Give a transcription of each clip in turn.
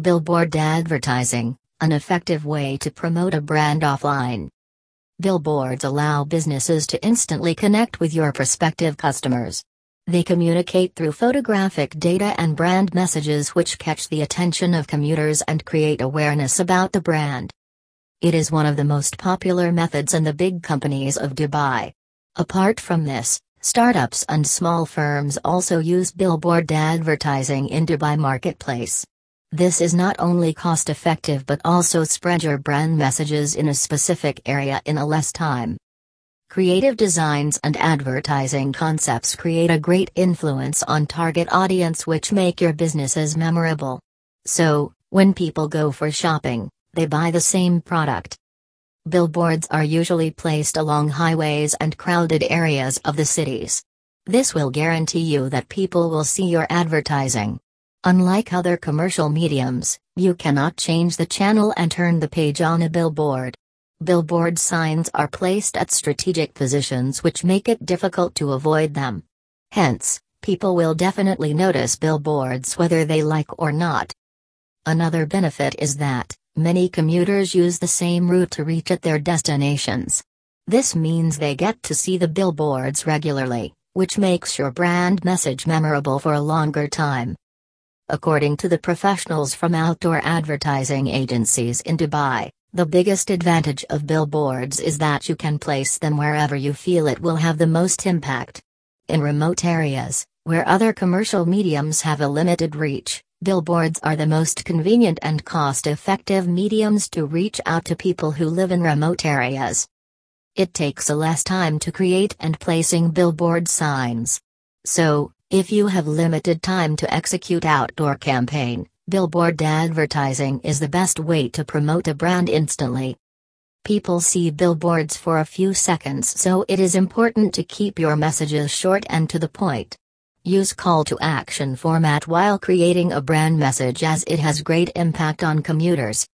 Billboard advertising, an effective way to promote a brand offline. Billboards allow businesses to instantly connect with your prospective customers. They communicate through photographic data and brand messages which catch the attention of commuters and create awareness about the brand. It is one of the most popular methods in the big companies of Dubai. Apart from this, startups and small firms also use billboard advertising in Dubai marketplace. This is not only cost effective but also spread your brand messages in a specific area in a less time. Creative designs and advertising concepts create a great influence on target audience which make your businesses memorable. So, when people go for shopping, they buy the same product. Billboards are usually placed along highways and crowded areas of the cities. This will guarantee you that people will see your advertising. Unlike other commercial mediums, you cannot change the channel and turn the page on a billboard. Billboard signs are placed at strategic positions which make it difficult to avoid them. Hence, people will definitely notice billboards whether they like or not. Another benefit is that, many commuters use the same route to reach at their destinations. This means they get to see the billboards regularly, which makes your brand message memorable for a longer time. According to the professionals from outdoor advertising agencies in Dubai, the biggest advantage of billboards is that you can place them wherever you feel it will have the most impact. In remote areas, where other commercial mediums have a limited reach, billboards are the most convenient and cost effective mediums to reach out to people who live in remote areas. It takes a less time to create and placing billboard signs. So, if you have limited time to execute outdoor campaign, billboard advertising is the best way to promote a brand instantly. People see billboards for a few seconds so it is important to keep your messages short and to the point. Use call to action format while creating a brand message as it has great impact on commuters.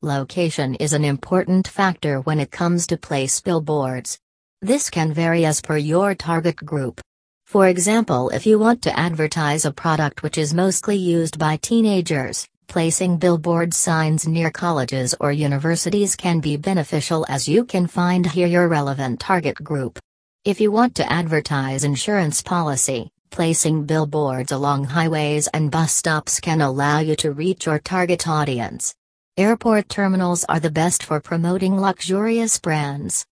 Location is an important factor when it comes to place billboards. This can vary as per your target group. For example, if you want to advertise a product which is mostly used by teenagers, placing billboard signs near colleges or universities can be beneficial as you can find here your relevant target group. If you want to advertise insurance policy, placing billboards along highways and bus stops can allow you to reach your target audience. Airport terminals are the best for promoting luxurious brands.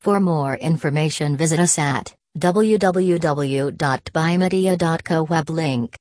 For more information visit us at www.dubaimedia.co web link